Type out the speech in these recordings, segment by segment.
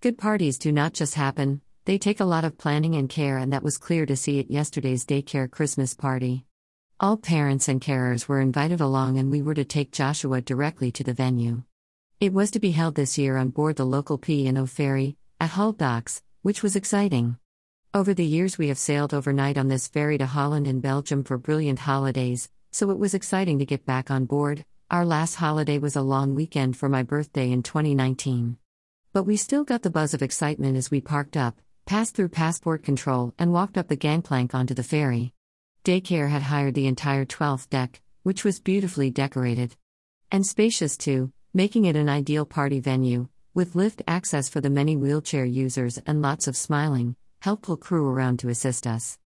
Good parties do not just happen, they take a lot of planning and care, and that was clear to see at yesterday's daycare Christmas party. All parents and carers were invited along, and we were to take Joshua directly to the venue. It was to be held this year on board the local P&O ferry at Hull Docks, which was exciting. Over the years, we have sailed overnight on this ferry to Holland and Belgium for brilliant holidays, so it was exciting to get back on board. Our last holiday was a long weekend for my birthday in 2019. But we still got the buzz of excitement as we parked up, passed through passport control, and walked up the gangplank onto the ferry. Daycare had hired the entire 12th deck, which was beautifully decorated. And spacious too, making it an ideal party venue, with lift access for the many wheelchair users and lots of smiling, helpful crew around to assist us.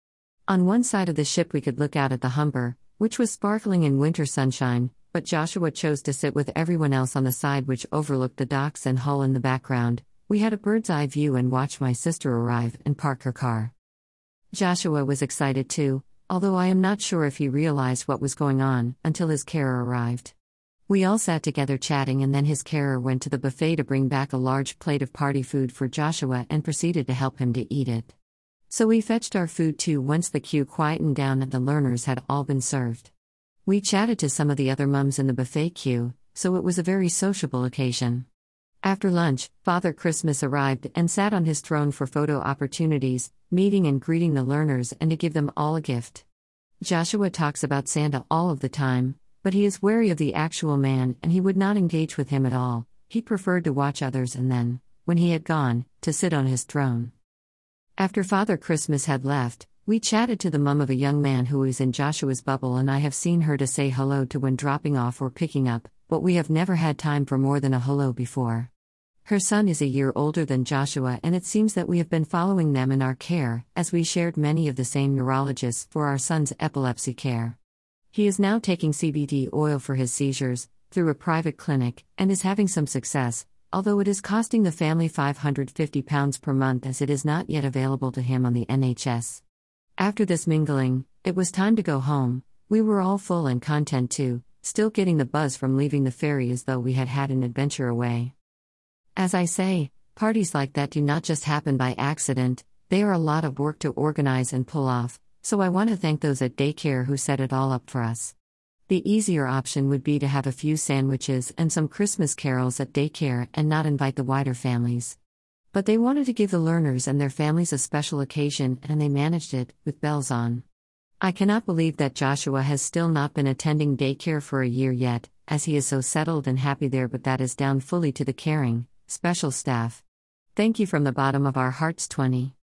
On one side of the ship, we could look out at the Humber, which was sparkling in winter sunshine, but Joshua chose to sit with everyone else on the side which overlooked the docks and Hull in the background. We had a bird's eye view and watched my sister arrive and park her car. Joshua was excited too, although I am not sure if he realized what was going on until his carer arrived. We all sat together chatting, and then his carer went to the buffet to bring back a large plate of party food for Joshua and proceeded to help him to eat it. So we fetched our food too once the queue quietened down and the learners had all been served. We chatted to some of the other mums in the buffet queue, so it was a very sociable occasion. After lunch, Father Christmas arrived and sat on his throne for photo opportunities, meeting and greeting the learners and to give them all a gift. Joshua talks about Santa all of the time, but he is wary of the actual man and he would not engage with him at all. He preferred to watch others and then, when he had gone, to sit on his throne. After Father Christmas had left, we chatted to the mum of a young man who is in Joshua's bubble, and I have seen her to say hello to when dropping off or picking up, but we have never had time for more than a hello before. Her son is a year older than Joshua, and it seems that we have been following them in our care, as we shared many of the same neurologists for our son's epilepsy care. He is now taking CBD oil for his seizures through a private clinic and is having some success, although it is costing the family £550 per month as it is not yet available to him on the NHS. After this mingling, it was time to go home. We were all full and content too, still getting the buzz from leaving the ferry as though we had had an adventure away. As I say, parties like that do not just happen by accident, they are a lot of work to organize and pull off, so I want to thank those at daycare who set it all up for us. The easier option would be to have a few sandwiches and some Christmas carols at daycare and not invite the wider families. But they wanted to give the learners and their families a special occasion, and they managed it, with bells on. I cannot believe that Joshua has still not been attending daycare for a year yet, as he is so settled and happy there, but that is down fully to the caring, special staff. Thank you from the bottom of our hearts, 20.